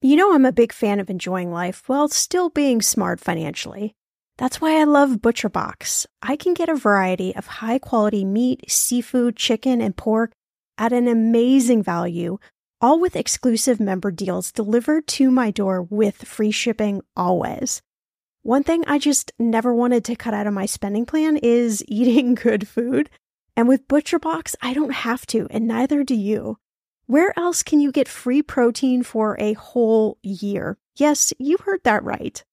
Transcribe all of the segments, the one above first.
You know, I'm a big fan of enjoying life while still being smart financially. That's why I love ButcherBox. I can get a variety of high quality meat, seafood, chicken, and pork at an amazing value, all with exclusive member deals delivered to my door with free shipping always. One thing I just never wanted to cut out of my spending plan is eating good food. And with ButcherBox, I don't have to, and neither do you. Where else can you get free protein for a whole year? Yes, you heard that right.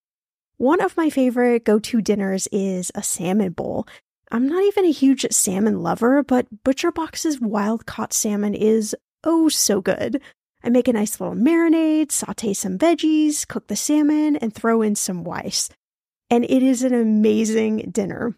One of my favorite go to dinners is a salmon bowl. I'm not even a huge salmon lover, but ButcherBox's wild caught salmon is oh so good. I make a nice little marinade, saute some veggies, cook the salmon, and throw in some rice. And it is an amazing dinner.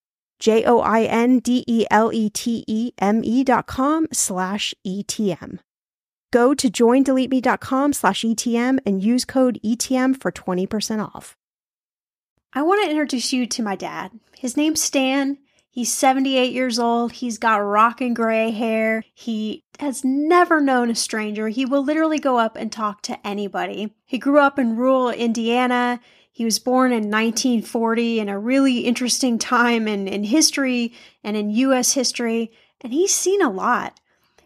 J O I N D E L E T E M E dot com slash ETM. Go to joindeleteme.com slash ETM and use code ETM for 20% off. I want to introduce you to my dad. His name's Stan. He's 78 years old. He's got rockin' gray hair. He has never known a stranger. He will literally go up and talk to anybody. He grew up in rural Indiana. He was born in 1940 in a really interesting time in, in history and in US history, and he's seen a lot.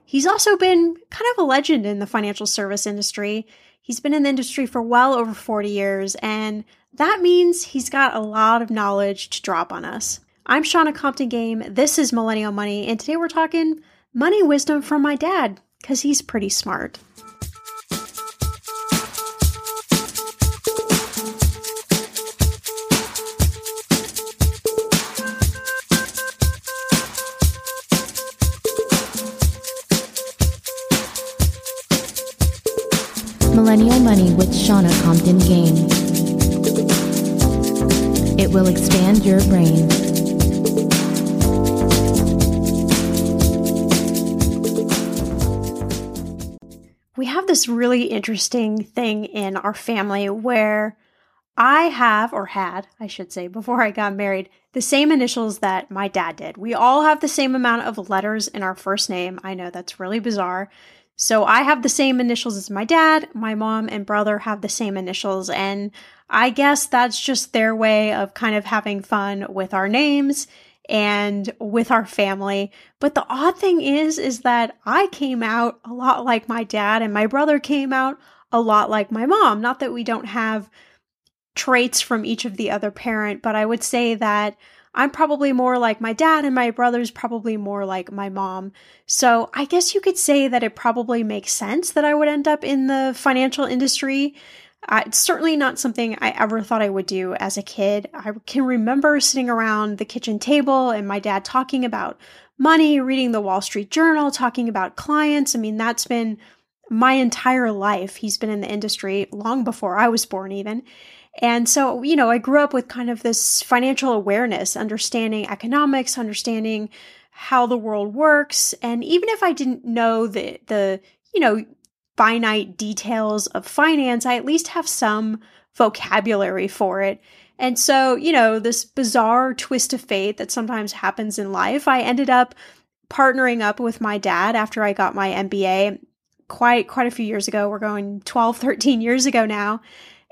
He's also been kind of a legend in the financial service industry. He's been in the industry for well over 40 years, and that means he's got a lot of knowledge to drop on us. I'm Shannah Compton Game. This is Millennial Money, and today we're talking money wisdom from my dad because he's pretty smart. Millennial Money with Shannah Compton Game. It will expand your brain. We have this really interesting thing in our family where I have, or had, I should say, before I got married, the same initials that my dad did. We all have the same amount of letters in our first name. I know that's really bizarre. So I have the same initials as my dad. My mom and brother have the same initials. And I guess that's just their way of kind of having fun with our names. and with our family. But the odd thing is, is that I came out a lot like my dad and my brother came out a lot like my mom. Not that we don't have traits from each of the other parent, but I would say that I'm probably more like my dad and my brother's probably more like my mom. So I guess you could say that it probably makes sense that I would end up in the financial industry. Uh, it's certainly not something I ever thought I would do as a kid. I can remember sitting around the kitchen table and my dad talking about money, reading the Wall Street Journal, talking about clients. I mean, that's been my entire life. He's been in the industry long before I was born, even. And so, you know, I grew up with kind of this financial awareness, understanding economics, understanding how the world works. And even if I didn't know the, the, you know, finite details of finance, I at least have some vocabulary for it. And so, you know, this bizarre twist of fate that sometimes happens in life, I ended up partnering up with my dad after I got my MBA quite quite a few years ago. We're going 12, 13 years ago now.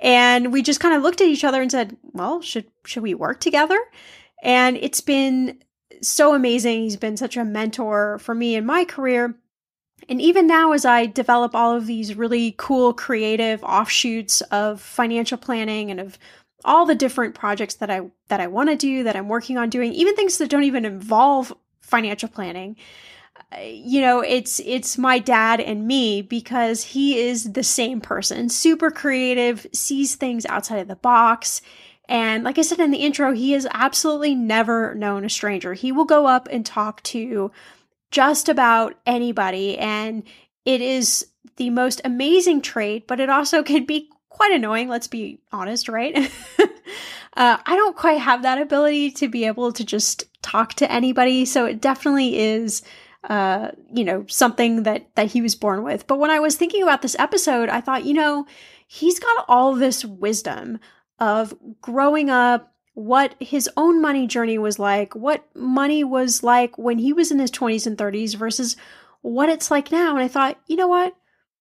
And we just kind of looked at each other and said, "Well, should should we work together?" And it's been so amazing. He's been such a mentor for me in my career. And even now, as I develop all of these really cool, creative offshoots of financial planning and of all the different projects that I that I want to do, that I'm working on doing, even things that don't even involve financial planning, you know it's it's my dad and me because he is the same person super creative sees things outside of the box. And like i said in the intro he has absolutely never known a stranger. He will go up and talk to just about anybody and it is the most amazing trait but it also can be quite annoying let's be honest right? Uh, i don't quite have that ability to be able to just talk to anybody so it definitely is uh, you know, something that that he was born with. But when I was thinking about this episode, I thought, you know, he's got all this wisdom of growing up, what his own money journey was like, what money was like when he was in his 20s and 30s versus what it's like now. And I thought, you know what?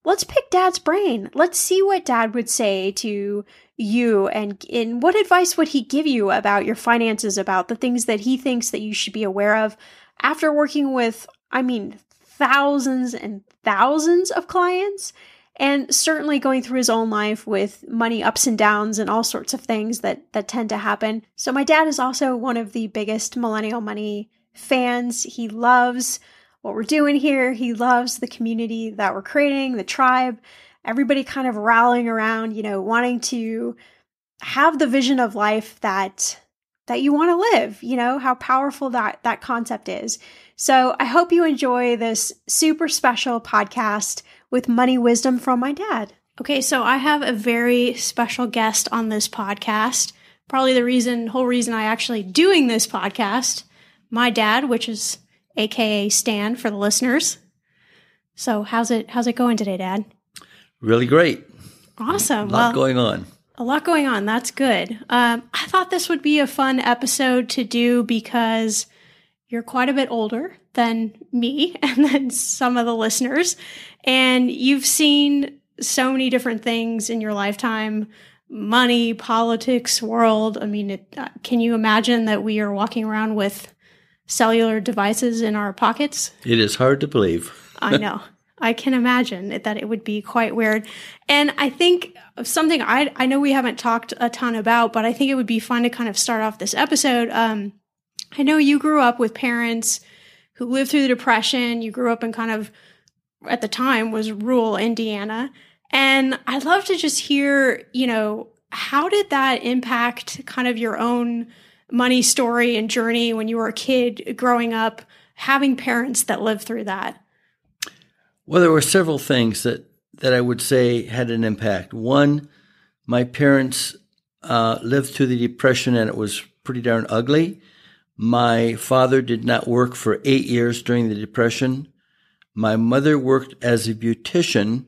Let's pick dad's brain. Let's see what dad would say to you and in what advice would he give you about your finances, about the things that he thinks that you should be aware of after working with I mean, thousands and thousands of clients and certainly going through his own life with money ups and downs and all sorts of things that that tend to happen. So my dad is also one of the biggest millennial money fans. He loves what we're doing here. He loves the community that we're creating, the tribe, everybody kind of rallying around, you know, wanting to have the vision of life that that you want to live, you know, how powerful that that concept is. So I hope you enjoy this super special podcast with money wisdom from my dad. Okay, so I have a very special guest on this podcast. Probably the reason, whole reason I actually doing this podcast. My dad, which is AKA Stan for the listeners. So how's it how's it going today, Dad? Really great. Awesome. A lot well, going on. A lot going on. That's good. Um, I thought this would be a fun episode to do because you're quite a bit older than me and then some of the listeners, and you've seen so many different things in your lifetime money, politics, world. I mean, it, uh, can you imagine that we are walking around with cellular devices in our pockets? It is hard to believe. I know. I can imagine that it would be quite weird. And I think something I, I know we haven't talked a ton about, but I think it would be fun to kind of start off this episode. Um, I know you grew up with parents who lived through the Depression. You grew up in kind of, at the time, was rural Indiana. And I'd love to just hear, you know, how did that impact kind of your own money story and journey when you were a kid growing up, having parents that lived through that? Well, there were several things that, that I would say had an impact. One, my parents uh, lived through the Depression and it was pretty darn ugly. My father did not work for eight years during the Depression. My mother worked as a beautician,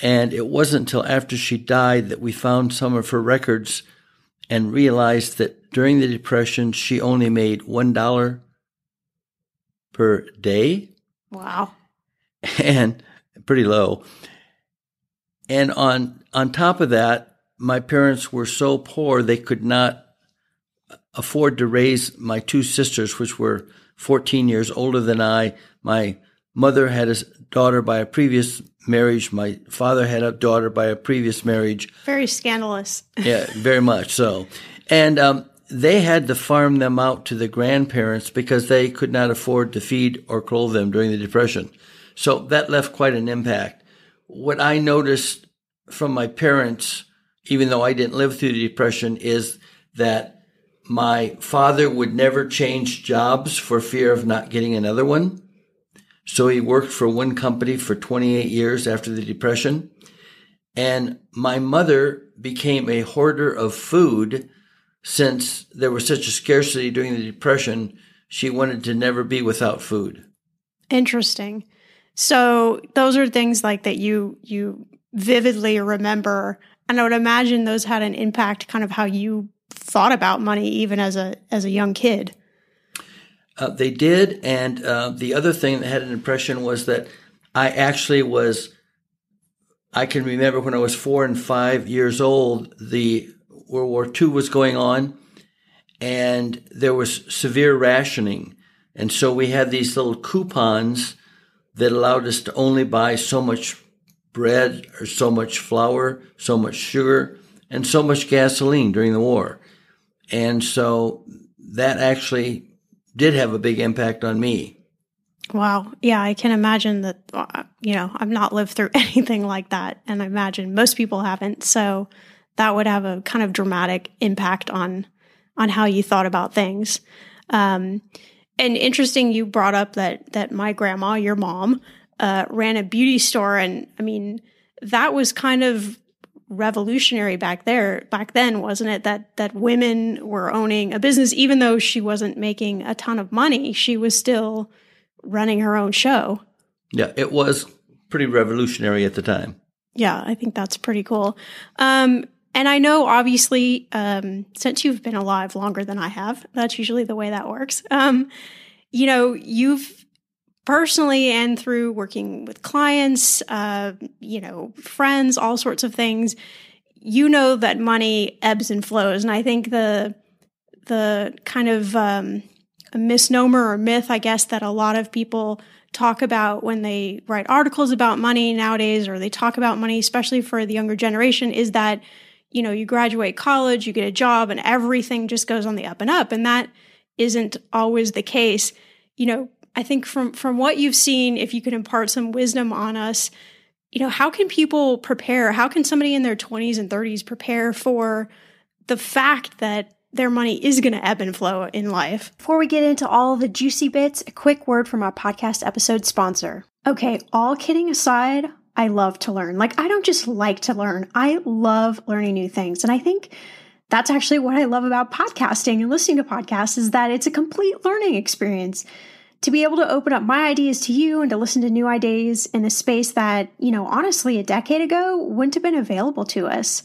and it wasn't until after she died that we found some of her records and realized that during the Depression, she only made $1 per day. Wow. And pretty low. And on, on top of that, my parents were so poor they could not afford to raise my two sisters, which were 14 years older than I. My mother had a daughter by a previous marriage. My father had a daughter by a previous marriage. Very scandalous. yeah, very much so. And um, they had to farm them out to the grandparents because they could not afford to feed or clothe them during the Depression. So that left quite an impact. What I noticed from my parents, even though I didn't live through the Depression, is that my father would never change jobs for fear of not getting another one. So he worked for one company for 28 years after the Depression. And my mother became a hoarder of food since there was such a scarcity during the Depression. She wanted to never be without food. Interesting. So those are things like that you you vividly remember and I would imagine those had an impact kind of how you thought about money even as a as a young kid. Uh, they did, and uh, the other thing that had an impression was that I actually was. I can remember when I was four and five years old, the World War II was going on, and there was severe rationing, and so we had these little coupons that allowed us to only buy so much bread or so much flour, so much sugar, and so much gasoline during the war. And so that actually did have a big impact on me. Wow. Yeah, I can imagine that, uh, you know, I've not lived through anything like that. And I imagine most people haven't. So that would have a kind of dramatic impact on on how you thought about things. Um, and interesting, you brought up that that my grandma, your mom, uh, ran a beauty store, and I mean that was kind of revolutionary back there back then wasn't it? That that women were owning a business. Even though she wasn't making a ton of money she was still running her own show. Yeah it was pretty revolutionary at the time. Yeah i think that's pretty cool. Um, and i know obviously um, since you've been alive longer than i have that's usually the way that works um, you know you've personally and through working with clients, uh, you know, friends, all sorts of things, you know that money ebbs and flows. And I think the the kind of um, misnomer or myth, I guess, that a lot of people talk about when they write articles about money nowadays, or they talk about money, especially for the younger generation, is that you know you graduate college, you get a job, and everything just goes on the up and up, and that isn't always the case. You know, I think from from what you've seen, if you could impart some wisdom on us, you know, how can people prepare? How can somebody in their 20s and 30s prepare for the fact that their money is going to ebb and flow in life? Before we get into all the juicy bits, a quick word from our podcast episode sponsor. Okay, all kidding aside, I love to learn. Like, I don't just like to learn, I love learning new things. And I think that's actually what I love about podcasting and listening to podcasts is that it's a complete learning experience to be able to open up my ideas to you and to listen to new ideas in a space that, you know, honestly, a decade ago wouldn't have been available to us.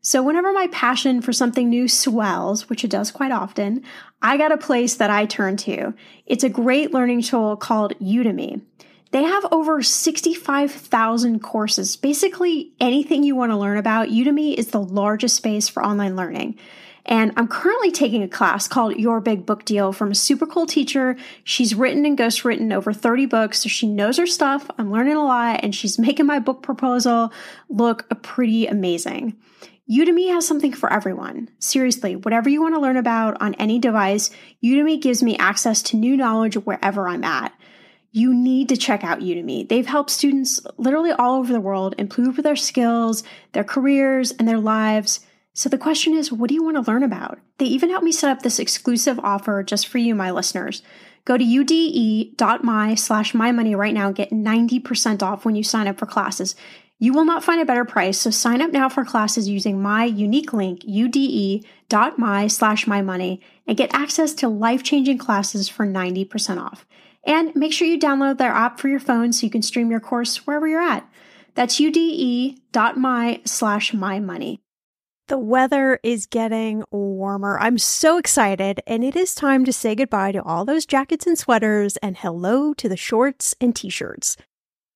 So, whenever my passion for something new swells, which it does quite often, I got a place that I turn to. It's a great learning tool called Udemy. They have over 65,000 courses. Basically, anything you want to learn about, Udemy is the largest space for online learning. And I'm currently taking a class called Your Big Book Deal from a super cool teacher. She's written and ghostwritten over 30 books, so she knows her stuff. I'm learning a lot, and she's making my book proposal look pretty amazing. Udemy has something for everyone. Seriously, whatever you want to learn about on any device, Udemy gives me access to new knowledge wherever I'm at. You need to check out Udemy. They've helped students literally all over the world improve their skills, their careers, and their lives so the question is, what do you want to learn about? They even helped me set up this exclusive offer just for you, my listeners. Go to ude.my slash right now and get 90% off when you sign up for classes. You will not find a better price, so sign up now for classes using my unique link, ude.my slash and get access to life-changing classes for 90% off. And make sure you download their app for your phone so you can stream your course wherever you're at. That's ude.my slash my money. The weather is getting warmer. I'm so excited, and it is time to say goodbye to all those jackets and sweaters and hello to the shorts and t shirts.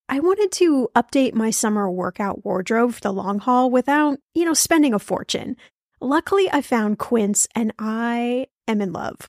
I wanted to update my summer workout wardrobe for the long haul without, you know, spending a fortune. Luckily, I found Quince and I am in love.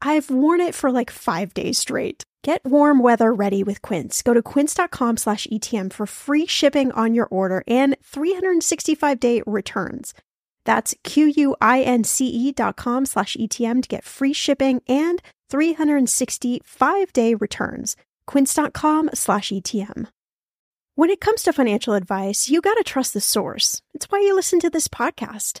I've worn it for like five days straight. Get warm weather ready with Quince. Go to quince.com slash ETM for free shipping on your order and 365 day returns. That's Q-U-I-N-C-E dot com slash ETM to get free shipping and 365 day returns. Quince.com slash ETM. When it comes to financial advice, you gotta trust the source. It's why you listen to this podcast.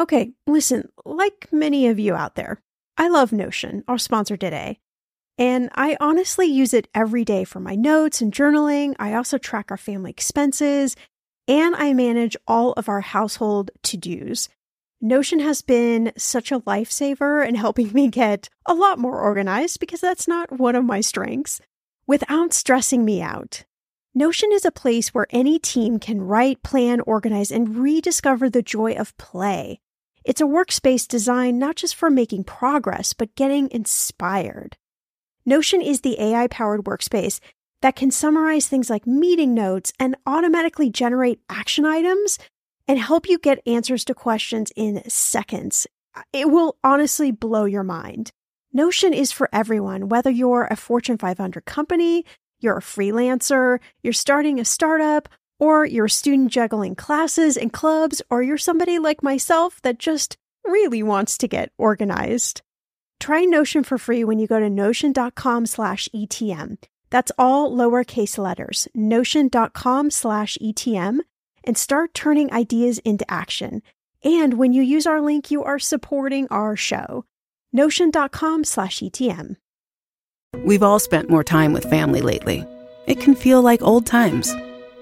Okay, listen, like many of you out there, I love Notion, our sponsor today. And I honestly use it every day for my notes and journaling. I also track our family expenses and I manage all of our household to dos. Notion has been such a lifesaver in helping me get a lot more organized because that's not one of my strengths without stressing me out. Notion is a place where any team can write, plan, organize, and rediscover the joy of play. It's a workspace designed not just for making progress, but getting inspired. Notion is the AI powered workspace that can summarize things like meeting notes and automatically generate action items and help you get answers to questions in seconds. It will honestly blow your mind. Notion is for everyone, whether you're a Fortune 500 company, you're a freelancer, you're starting a startup, Or you're a student juggling classes and clubs, or you're somebody like myself that just really wants to get organized. Try Notion for free when you go to notion.com slash ETM. That's all lowercase letters, notion.com slash ETM, and start turning ideas into action. And when you use our link, you are supporting our show. Notion.com slash ETM. We've all spent more time with family lately. It can feel like old times,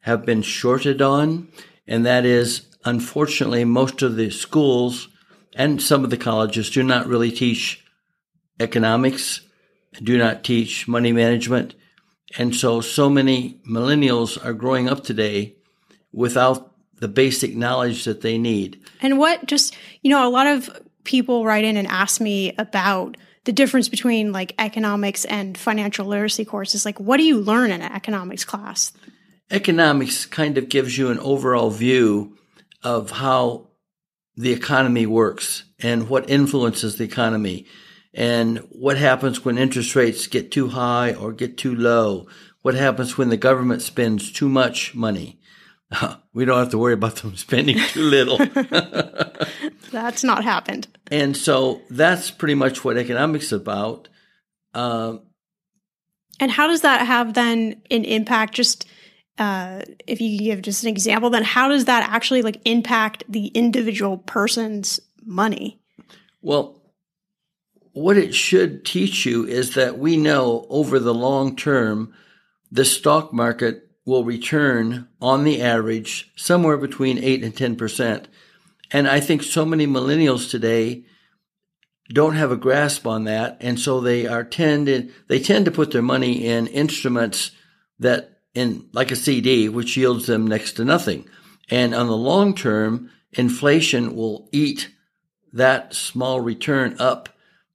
have been shorted on, and that is, unfortunately, most of the schools and some of the colleges do not really teach economics, do not teach money management. And so, so many millennials are growing up today without the basic knowledge that they need. And what just, you know, a lot of people write in and ask me about the difference between like economics and financial literacy courses. Like, what do you learn in an economics class? Economics kind of gives you an overall view of how the economy works and what influences the economy and what happens when interest rates get too high or get too low. What happens when the government spends too much money? we don't have to worry about them spending too little. that's not happened. And so that's pretty much what economics is about. Uh, and how does that have then an impact? Just if you could give just an example, then how does that actually like impact the individual person's money? Well, what it should teach you is that we know over the long term, the stock market will return on the average somewhere between 8 and 10%. And I think so many millennials today don't have a grasp on that. And so they are tend, they tend to put their money in instruments that in like a CD, which yields them next to nothing. And on the long term, inflation will eat that small return up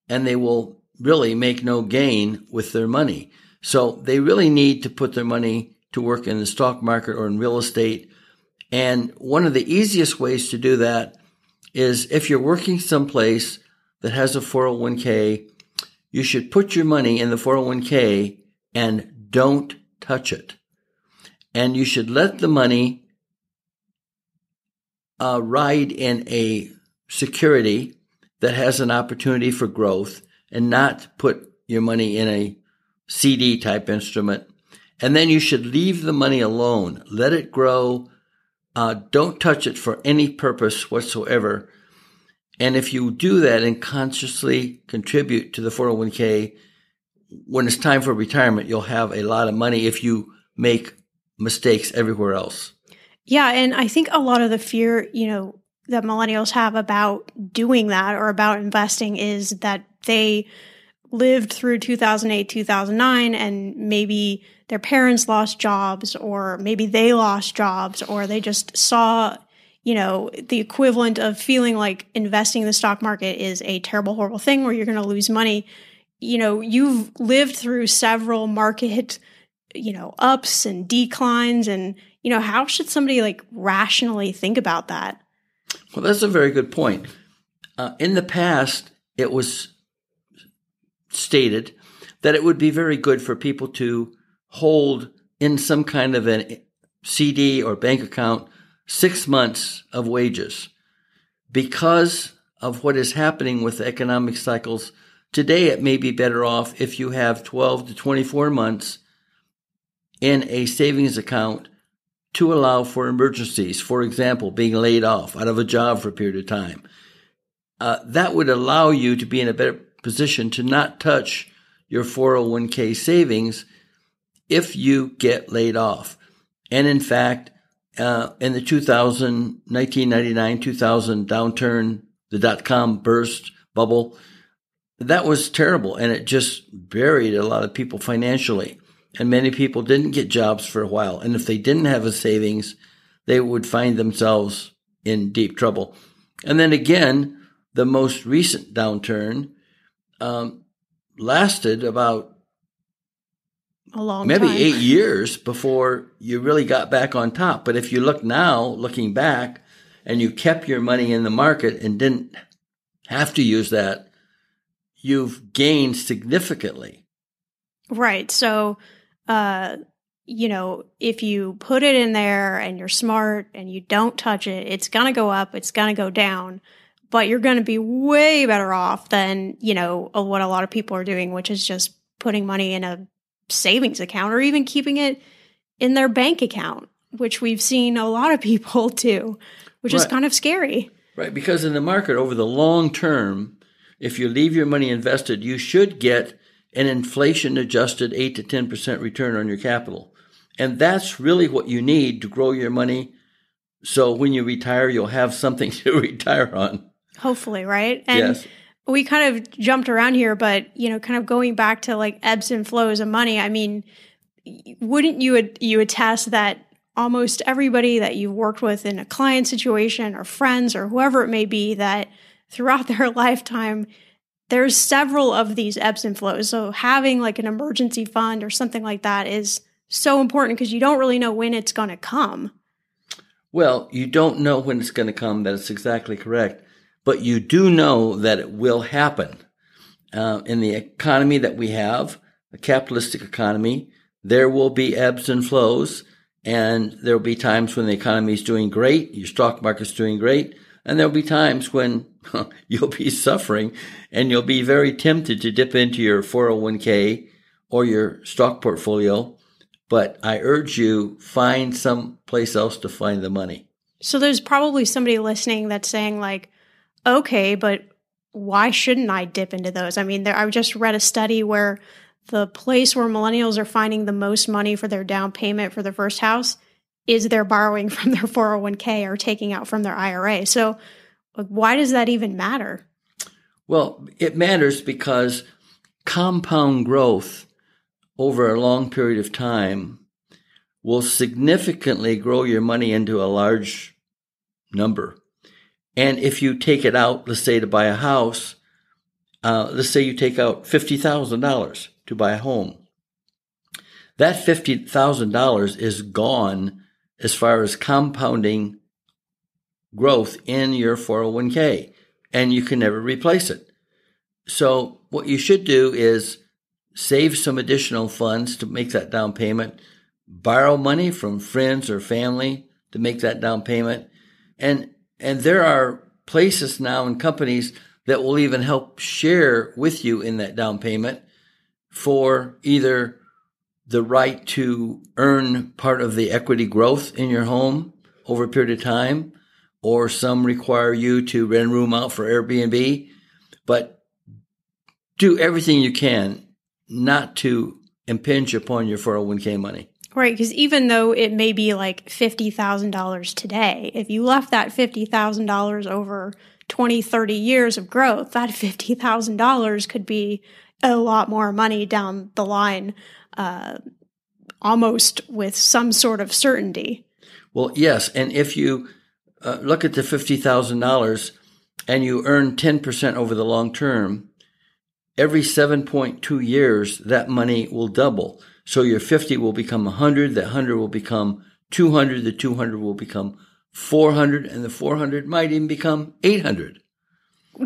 and they will really make no gain with their money. So they really need to put their money to work in the stock market or in real estate. And one of the easiest ways to do that is if you're working someplace that has a 401k, you should put your money in the 401k and don't touch it. And you should let the money uh, ride in a security that has an opportunity for growth and not put your money in a CD type instrument and then you should leave the money alone. Let it grow. Uh, don't touch it for any purpose whatsoever. And if you do that and consciously contribute to the 401k, when it's time for retirement, you'll have a lot of money if you make mistakes everywhere else. Yeah. And I think a lot of the fear, you know, that millennials have about doing that or about investing is that they lived through 2008, 2009, and maybe their parents lost jobs, or maybe they lost jobs, or they just saw, you know, the equivalent of feeling like investing in the stock market is a terrible, horrible thing where you're going to lose money. You know, you've lived through several market, you know, ups and declines. And, you know, how should somebody like rationally think about that? Well, that's a very good point. Uh, in the past, it was stated that it would be very good for people to hold in some kind of a CD or bank account six months of wages. Because of what is happening with economic cycles, today it may be better off if you have 12 to 24 months in a savings account to allow for emergencies. For example, being laid off out of a job for a period of time. Uh, that would allow you to be in a better position to not touch your 401k savings if you get laid off. And in fact, uh, in the 2000, 1999, 2000 downturn, the dot com burst bubble, that was terrible. And it just buried a lot of people financially. And many people didn't get jobs for a while. And if they didn't have a savings, they would find themselves in deep trouble. And then again, the most recent downturn um, lasted about A long maybe time. eight years before you really got back on top. But if you look now, looking back, and you kept your money in the market and didn't have to use that, you've gained significantly. Right. So, uh, you know, if you put it in there and you're smart and you don't touch it, it's going to go up, it's going to go down, but you're going to be way better off than, you know, what a lot of people are doing, which is just putting money in a savings account or even keeping it in their bank account, which we've seen a lot of people do, which is kind of scary. Right, because in the market over the long term, if you leave your money invested, you should get an inflation adjusted 8 to 10% return on your capital. And that's really what you need to grow your money so when you retire, you'll have something to retire on. Hopefully, right? And yes. we kind of jumped around here, but you know, kind of going back to like ebbs and flows of money. I mean, wouldn't you you attest that almost everybody that you've worked with in a client situation or friends or whoever it may be that throughout their lifetime there's several of these ebbs and flows. So having like an emergency fund or something like that is so important because you don't really know when it's going to come. Well, you don't know when it's going to come. That's exactly correct. But you do know that it will happen. Uh, in the economy that we have, a capitalistic economy, there will be ebbs and flows. And there will be times when the economy is doing great, your stock market's doing great. And there'll be times when you'll be suffering and you'll be very tempted to dip into your 401k or your stock portfolio. But I urge you, find some place else to find the money. So there's probably somebody listening that's saying like, okay, but why shouldn't I dip into those? I mean, there, I just read a study where the place where millennials are finding the most money for their down payment for their first house is they're borrowing from their 401k or taking out from their IRA. So why does that even matter? Well, it matters because compound growth over a long period of time will significantly grow your money into a large number. And if you take it out, let's say to buy a house, uh, let's say you take out $50,000 to buy a home. That $50,000 is gone as far as compounding growth in your 401k, and you can never replace it. So, what you should do is save some additional funds to make that down payment, borrow money from friends or family to make that down payment. And and there are places now and companies that will even help share with you in that down payment for either the right to earn part of the equity growth in your home over a period of time, or some require you to rent room out for Airbnb. But do everything you can not to impinge upon your 401k money. Right, because even though it may be like $50,000 today, if you left that $50,000 over 20, 30 years of growth, that $50,000 could be a lot more money down the line, uh, almost with some sort of certainty. Well, yes. And if you uh, look at the $50,000 and you earn 10% over the long term, every 7.2 years, that money will double. So your 50 will become 100, that 100 will become 200, the 200 will become 400, and the 400 might even become 800.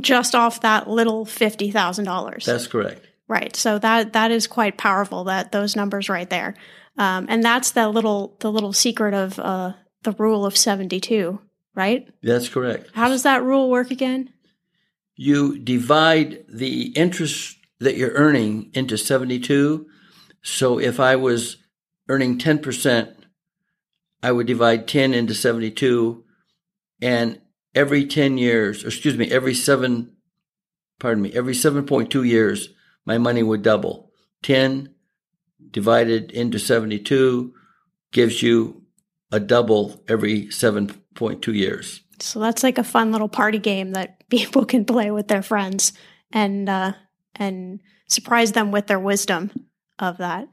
Just off that little $50,000. That's correct. Right. So that that is quite powerful. That those numbers right there, um, and that's the little the little secret of uh, the rule of seventy two. Right. That's correct. How does that rule work again? You divide the interest that you're earning into 72. So if I was earning 10%, I would divide 10 into 72 and every 10 years, or excuse me, every seven, pardon me, every 7.2 years, my money would double. 10 divided into 72 gives you a double every 7.2 years. So that's like a fun little party game that people can play with their friends and uh, and surprise them with their wisdom of that.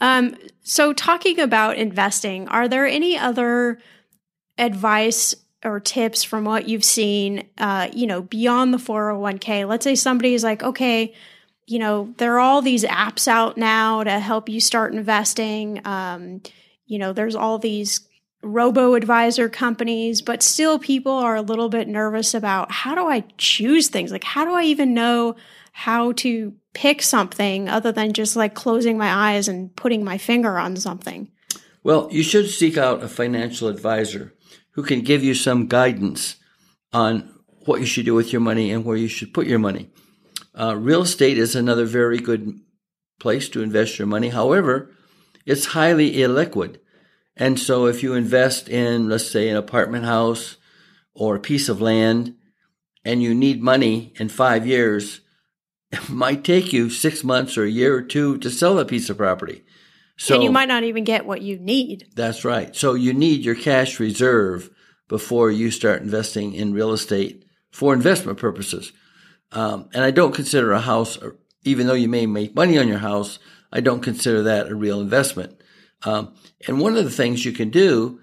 Um, so talking about investing, are there any other advice or tips from what you've seen, uh, you know, beyond the 401k? Let's say somebody is like, okay, you know, there are all these apps out now to help you start investing. Um, you know, there's all these robo advisor companies, but still people are a little bit nervous about how do I choose things? Like, how do I even know how to pick something other than just like closing my eyes and putting my finger on something? Well, you should seek out a financial advisor who can give you some guidance on what you should do with your money and where you should put your money. Uh, real estate is another very good place to invest your money. However, it's highly illiquid. And so if you invest in, let's say, an apartment house or a piece of land and you need money in five years, it might take you six months or a year or two to sell that piece of property. So and you might not even get what you need. That's right. So you need your cash reserve before you start investing in real estate for investment purposes. Um, and I don't consider a house, even though you may make money on your house, I don't consider that a real investment. Um, and one of the things you can do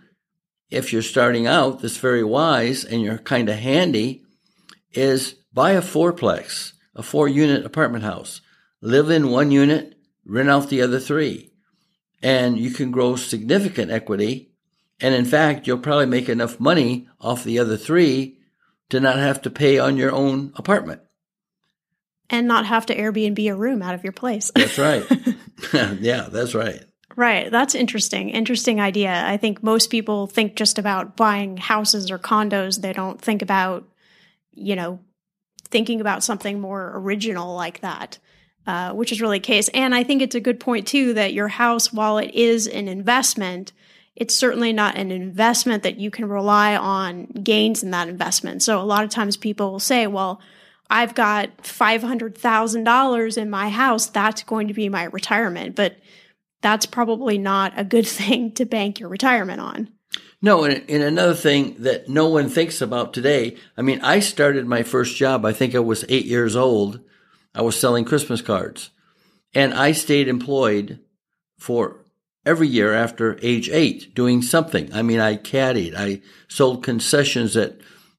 if you're starting out that's very wise and you're kind of handy is buy a fourplex, a four unit apartment house. Live in one unit, rent out the other three. And you can grow significant equity. And in fact, you'll probably make enough money off the other three to not have to pay on your own apartment. And not have to Airbnb a room out of your place. That's right. yeah, that's right. Right. That's interesting. Interesting idea. I think most people think just about buying houses or condos. They don't think about, you know, thinking about something more original like that, uh, which is really the case. And I think it's a good point, too, that your house, while it is an investment, it's certainly not an investment that you can rely on gains in that investment. So a lot of times people will say, well, I've got $500,000 in my house. That's going to be my retirement. But that's probably not a good thing to bank your retirement on. No, and, and, another thing that no one thinks about today. I mean, I started my first job. I think I was eight years old. I was selling Christmas cards, and I stayed employed for every year after age eight, doing something. I mean, I caddied. I sold concessions at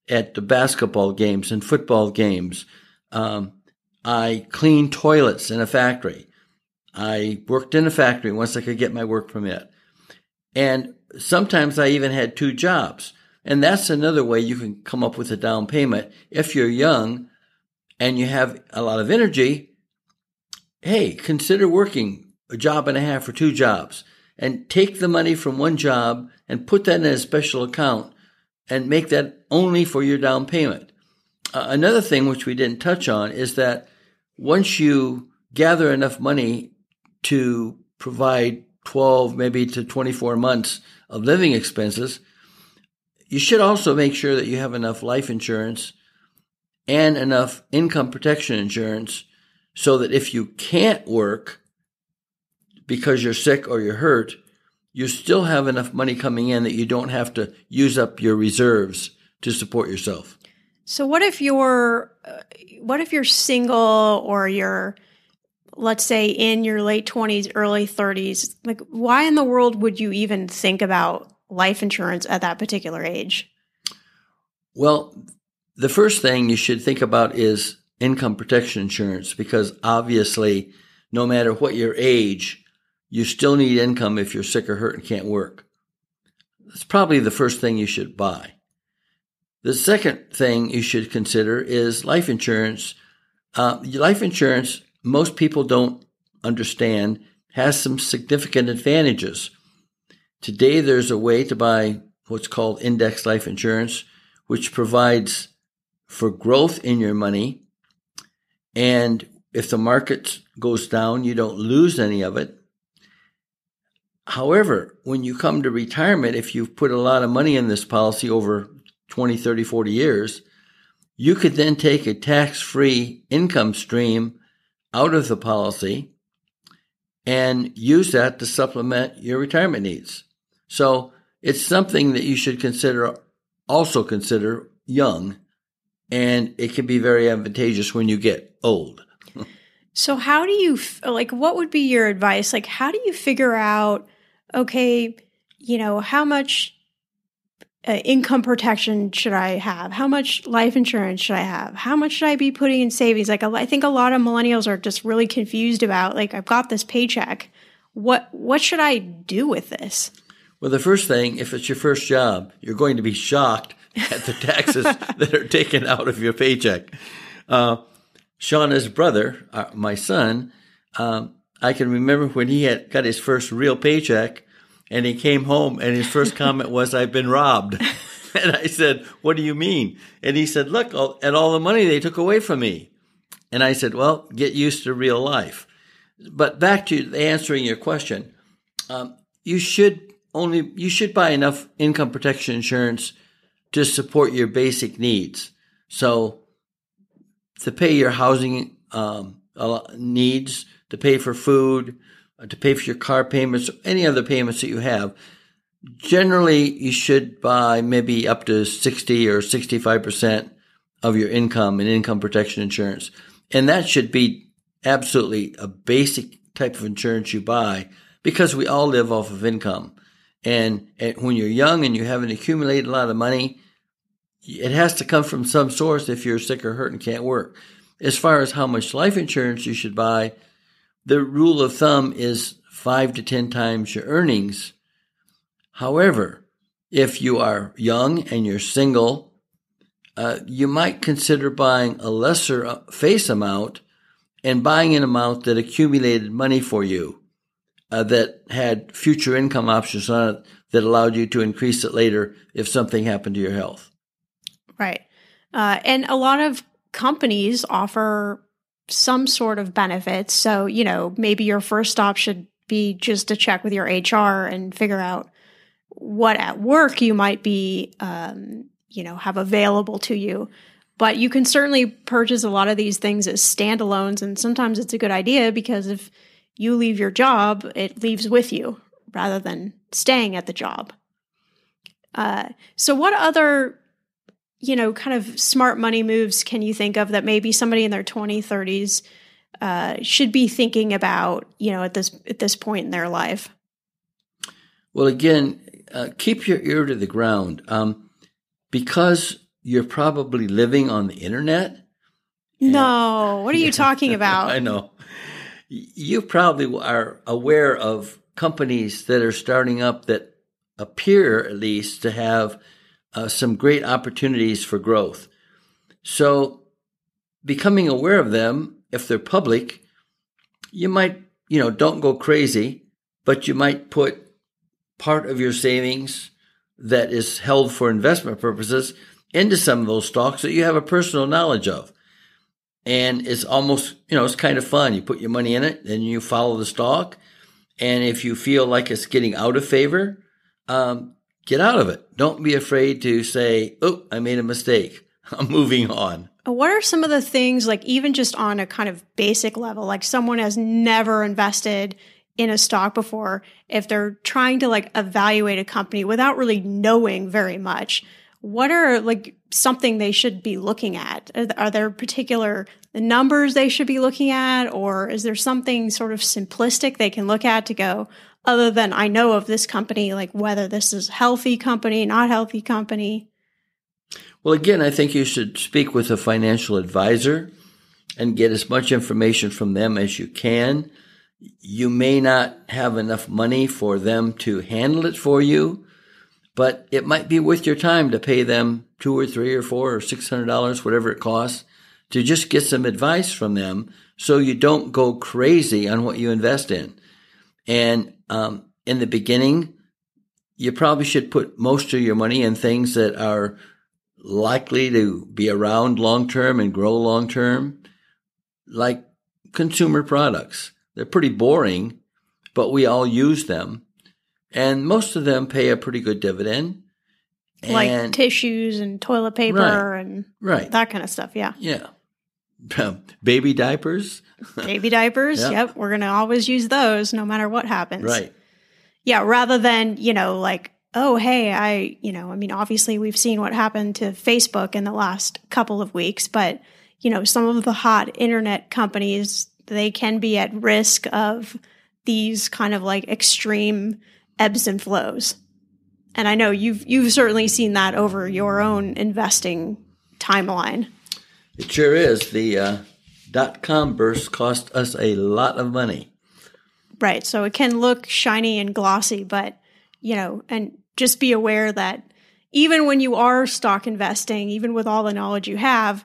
at the basketball games and football games. Um, I cleaned toilets in a factory. I worked in a factory once I could get my work permit. And sometimes I even had two jobs. And that's another way you can come up with a down payment. If you're young and you have a lot of energy, hey, consider working a job and a half or two jobs and take the money from one job and put that in a special account and make that only for your down payment. Uh, another thing which we didn't touch on is that once you gather enough money to provide 12, maybe to 24 months of living expenses, you should also make sure that you have enough life insurance and enough income protection insurance so that if you can't work because you're sick or you're hurt, you still have enough money coming in that you don't have to use up your reserves to support yourself. So what if you're uh, what if you're single or you're let's say in your late 20s, early 30s, like why in the world would you even think about life insurance at that particular age? Well, the first thing you should think about is income protection insurance because obviously, no matter what your age, you still need income if you're sick or hurt and can't work. That's probably the first thing you should buy. The second thing you should consider is life insurance. Uh, life insurance most people don't understand has some significant advantages. Today, there's a way to buy what's called index life insurance, which provides for growth in your money. And if the market goes down, you don't lose any of it. However, when you come to retirement, if you've put a lot of money in this policy over 20, 30, 40 years, you could then take a tax free income stream out of the policy and use that to supplement your retirement needs. So it's something that you should consider, also consider young, and it can be very advantageous when you get old. so, how do you, like, what would be your advice? Like, how do you figure out, okay, you know, how much uh, income protection should I have? How much life insurance should I have? How much should I be putting in savings? Like, I think a lot of millennials are just really confused about, like, I've got this paycheck. What, what should I do with this? Well, the first thing, if it's your first job, you're going to be shocked at the taxes that are taken out of your paycheck. Uh, Shannah's brother, uh, my son, um, I can remember when he had got his first real paycheck and he came home and his first comment was, I've been robbed. and I said, What do you mean? And he said, Look, all, at all the money they took away from me. And I said, Well, get used to real life. But back to answering your question, um, you should only you should buy enough income protection insurance to support your basic needs. So to pay your housing um, needs, to pay for food, uh, to pay for your car payments, any other payments that you have. Generally, you should buy maybe up to 60 or 65% of your income in income protection insurance. And that should be absolutely a basic type of insurance you buy because we all live off of income. And, and when you're young and you haven't accumulated a lot of money, it has to come from some source if you're sick or hurt and can't work. As far as how much life insurance you should buy, the rule of thumb is five to 10 times your earnings. However, if you are young and you're single, uh, you might consider buying a lesser uh, face amount and buying an amount that accumulated money for you uh, that had future income options on it that allowed you to increase it later if something happened to your health. Right. Uh, and a lot of companies offer some sort of benefits. So, you know, maybe your first stop should be just to check with your HR and figure out what at work you might be, um, you know, have available to you. But you can certainly purchase a lot of these things as standalones. And sometimes it's a good idea because if you leave your job, it leaves with you rather than staying at the job. Uh, so, what other you know, kind of smart money moves can you think of that maybe somebody in their 20s, 30s uh, should be thinking about, you know, at this at this point in their life? Well, again, uh, keep your ear to the ground um, because you're probably living on the internet. No, what are you talking about? I know. You probably are aware of companies that are starting up that appear, at least, to have uh, some great opportunities for growth. So, becoming aware of them, if they're public, you might, you know, don't go crazy, but you might put part of your savings that is held for investment purposes into some of those stocks that you have a personal knowledge of. And it's almost, you know, it's kind of fun. You put your money in it, then you follow the stock. And if you feel like it's getting out of favor, um, get out of it. Don't be afraid to say, oh, I made a mistake. I'm moving on. What are some of the things, like even just on a kind of basic level, like someone has never invested in a stock before, if they're trying to like evaluate a company without really knowing very much, what are like something they should be looking at? Are there particular numbers they should be looking at, or is there something sort of simplistic they can look at to go, other than I know of this company, like whether this is healthy company, not healthy company? Well, again, I think you should speak with a financial advisor and get as much information from them as you can. You may not have enough money for them to handle it for you, but it might be worth your time to pay them two or three or four or six hundred dollars, whatever it costs, to just get some advice from them so you don't go crazy on what you invest in. And um, in the beginning, you probably should put most of your money in things that are likely to be around long term and grow long term, like consumer products. They're pretty boring, but we all use them. And most of them pay a pretty good dividend. Like and, tissues and toilet paper right, and right. that kind of stuff. Yeah. Yeah. baby diapers. baby diapers. Yep. yep. We're going to always use those no matter what happens. Right. Yeah. Rather than, you know, like, oh, hey, I, you know, I mean, obviously we've seen what happened to Facebook in the last couple of weeks, but, you know, some of the hot internet companies, they can be at risk of these kind of like extreme ebbs and flows. And I know you've you've certainly seen that over your own investing timeline. It sure is. The uh, dot com burst cost us a lot of money. Right. So it can look shiny and glossy, but you know, and just be aware that even when you are stock investing, even with all the knowledge you have,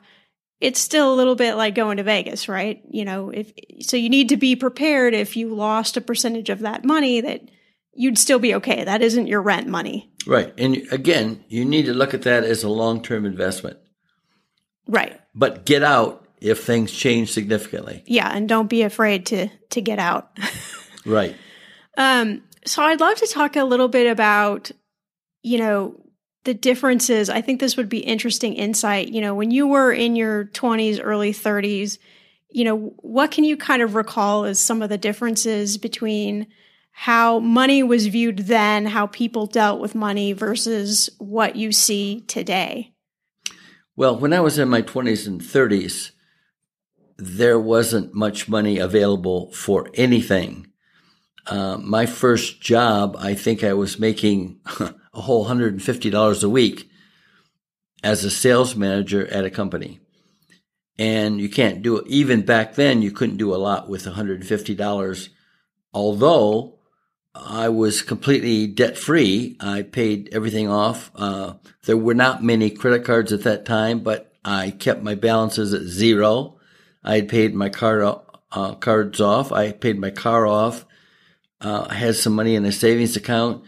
it's still a little bit like going to Vegas, right? You know, if so you need to be prepared if you lost a percentage of that money that you'd still be okay. That isn't your rent money. Right. And again, you need to look at that as a long-term investment. Right. But get out if things change significantly. Yeah, and don't be afraid to to get out. right. Um so I'd love to talk a little bit about you know the differences. I think this would be interesting insight. You know, when you were in your 20s, early 30s, you know, what can you kind of recall as some of the differences between how money was viewed then, how people dealt with money versus what you see today? Well, when I was in my 20s and 30s, there wasn't much money available for anything. Uh, my first job, I think I was making a whole $150 a week as a sales manager at a company. And you can't do it. Even back then, you couldn't do a lot with $150. Although I was completely debt free, I paid everything off. Uh, there were not many credit cards at that time, but I kept my balances at zero. I had paid my card uh, cards off. I paid my car off. Uh, I had some money in a savings account.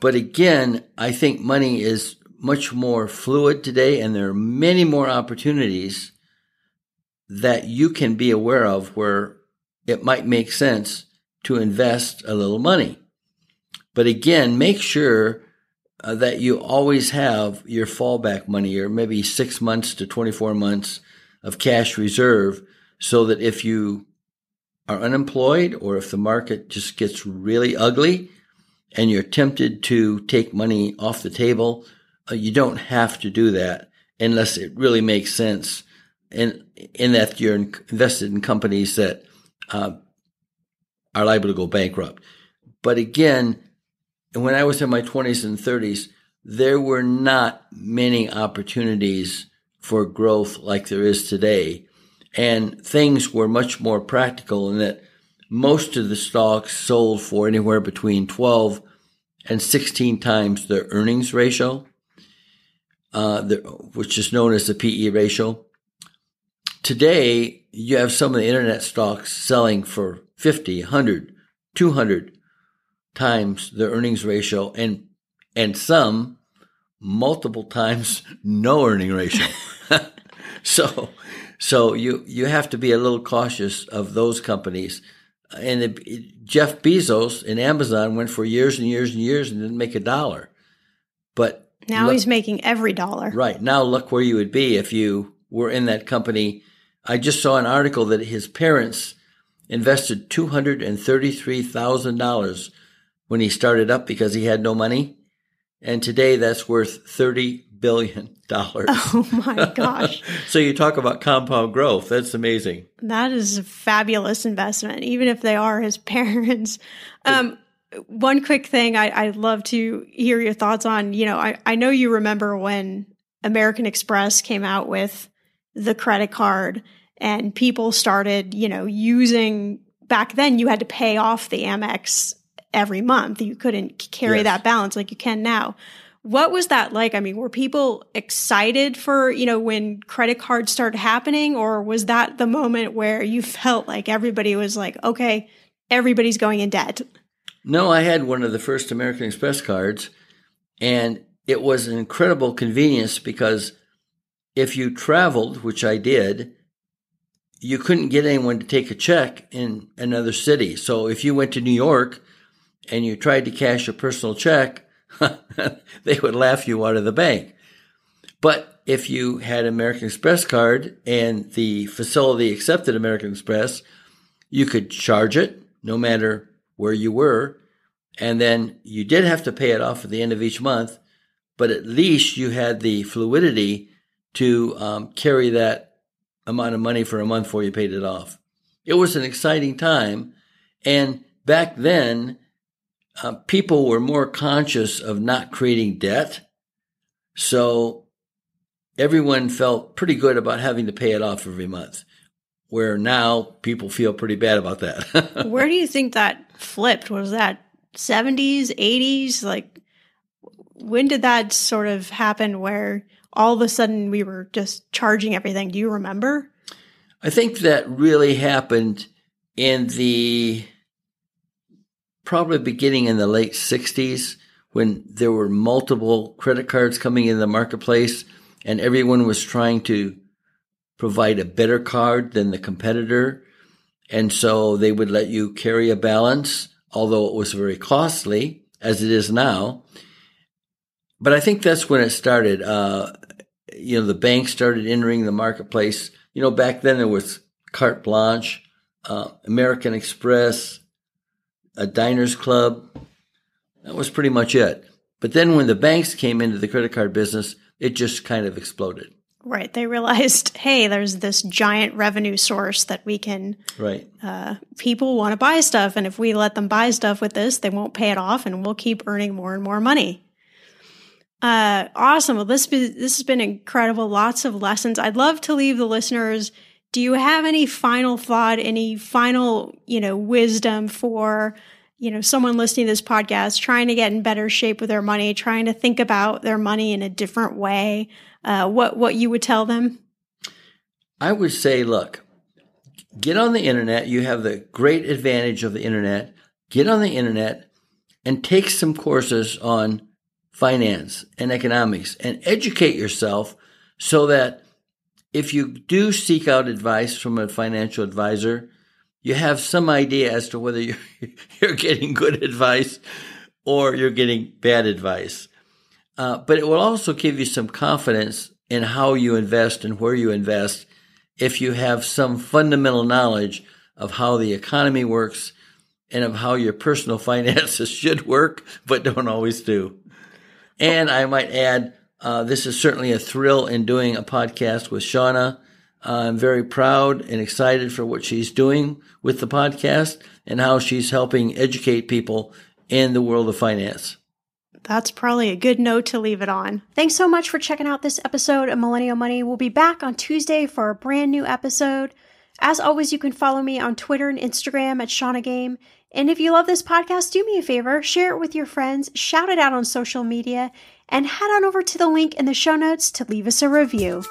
But again, I think money is much more fluid today, and there are many more opportunities that you can be aware of where it might make sense to invest a little money. But again, make sure uh, that you always have your fallback money or maybe six months to 24 months of cash reserve so that if you are unemployed or if the market just gets really ugly, and you're tempted to take money off the table, uh, you don't have to do that unless it really makes sense. And in that you're invested in companies that uh, are liable to go bankrupt. But again, when I was in my 20s and 30s, there were not many opportunities for growth like there is today. And things were much more practical in that most of the stocks sold for anywhere between 12 and 16 times their earnings ratio, uh, the, which is known as the PE ratio. Today, you have some of the internet stocks selling for 50, 100, 200 times the earnings ratio and, and some multiple times no earning ratio. so, so you, you have to be a little cautious of those companies. And it, Jeff Bezos in Amazon went for years and years and years and didn't make a dollar. But now look, he's making every dollar. Right. Now look where you would be if you were in that company. I just saw an article that his parents invested $233,000 when he started up because he had no money. And today that's worth 30 billion dollars. Oh my gosh. so you talk about compound growth. That's amazing. That is a fabulous investment, even if they are his parents. Um, one quick thing I, would love to hear your thoughts on. You know, I, I know you remember when American Express came out with the credit card and people started, you know, using back then you had to pay off the Amex every month. You couldn't carry yes. that balance like you can now. What was that like? I mean, were people excited for, you know, when credit cards started happening, or was that the moment where you felt like everybody was like, okay, everybody's going in debt? No, I had one of the first American Express cards, and it was an incredible convenience because if you traveled, which I did, you couldn't get anyone to take a check in another city. So if you went to New York and you tried to cash a personal check, they would laugh you out of the bank. But if you had American Express card and the facility accepted American Express, you could charge it no matter where you were. And then you did have to pay it off at the end of each month, but at least you had the fluidity to um, carry that amount of money for a month before you paid it off. It was an exciting time. And back then, uh, people were more conscious of not creating debt. So everyone felt pretty good about having to pay it off every month. Where now people feel pretty bad about that. Where do you think that flipped? Was that 70s, 80s? Like, when did that sort of happen where all of a sudden we were just charging everything? Do you remember? I think that really happened in the probably beginning in the late 60s when there were multiple credit cards coming in the marketplace and everyone was trying to provide a better card than the competitor. And so they would let you carry a balance, although it was very costly, as it is now. But I think that's when it started. Uh, you know, the banks started entering the marketplace. You know, back then there was Carte Blanche, uh, American Express, a Diners Club. That was pretty much it. But then when the banks came into the credit card business, it just kind of exploded. Right. They realized, hey, there's this giant revenue source that we can. Right. Uh, people want to buy stuff, and if we let them buy stuff with this, they won't pay it off, and we'll keep earning more and more money. Uh, awesome. Well, this this has been incredible. Lots of lessons. I'd love to leave the listeners. Do you have any final thought? Any final, you know, wisdom for you know, someone listening to this podcast trying to get in better shape with their money, trying to think about their money in a different way, uh, what what you would tell them? I would say, look, get on the internet. You have the great advantage of the internet. Get on the internet and take some courses on finance and economics and educate yourself so that if you do seek out advice from a financial advisor, you have some idea as to whether you're, you're getting good advice or you're getting bad advice. Uh, but it will also give you some confidence in how you invest and where you invest if you have some fundamental knowledge of how the economy works and of how your personal finances should work, but don't always do. And I might add, uh, this is certainly a thrill in doing a podcast with Shannah. I'm very proud and excited for what she's doing with the podcast and how she's helping educate people in the world of finance. That's probably a good note to leave it on. Thanks so much for checking out this episode of Millennial Money. We'll be back on Tuesday for a brand new episode. As always, you can follow me on Twitter and Instagram at Shannah Game. And if you love this podcast, do me a favor, share it with your friends, shout it out on social media, and head on over to the link in the show notes to leave us a review.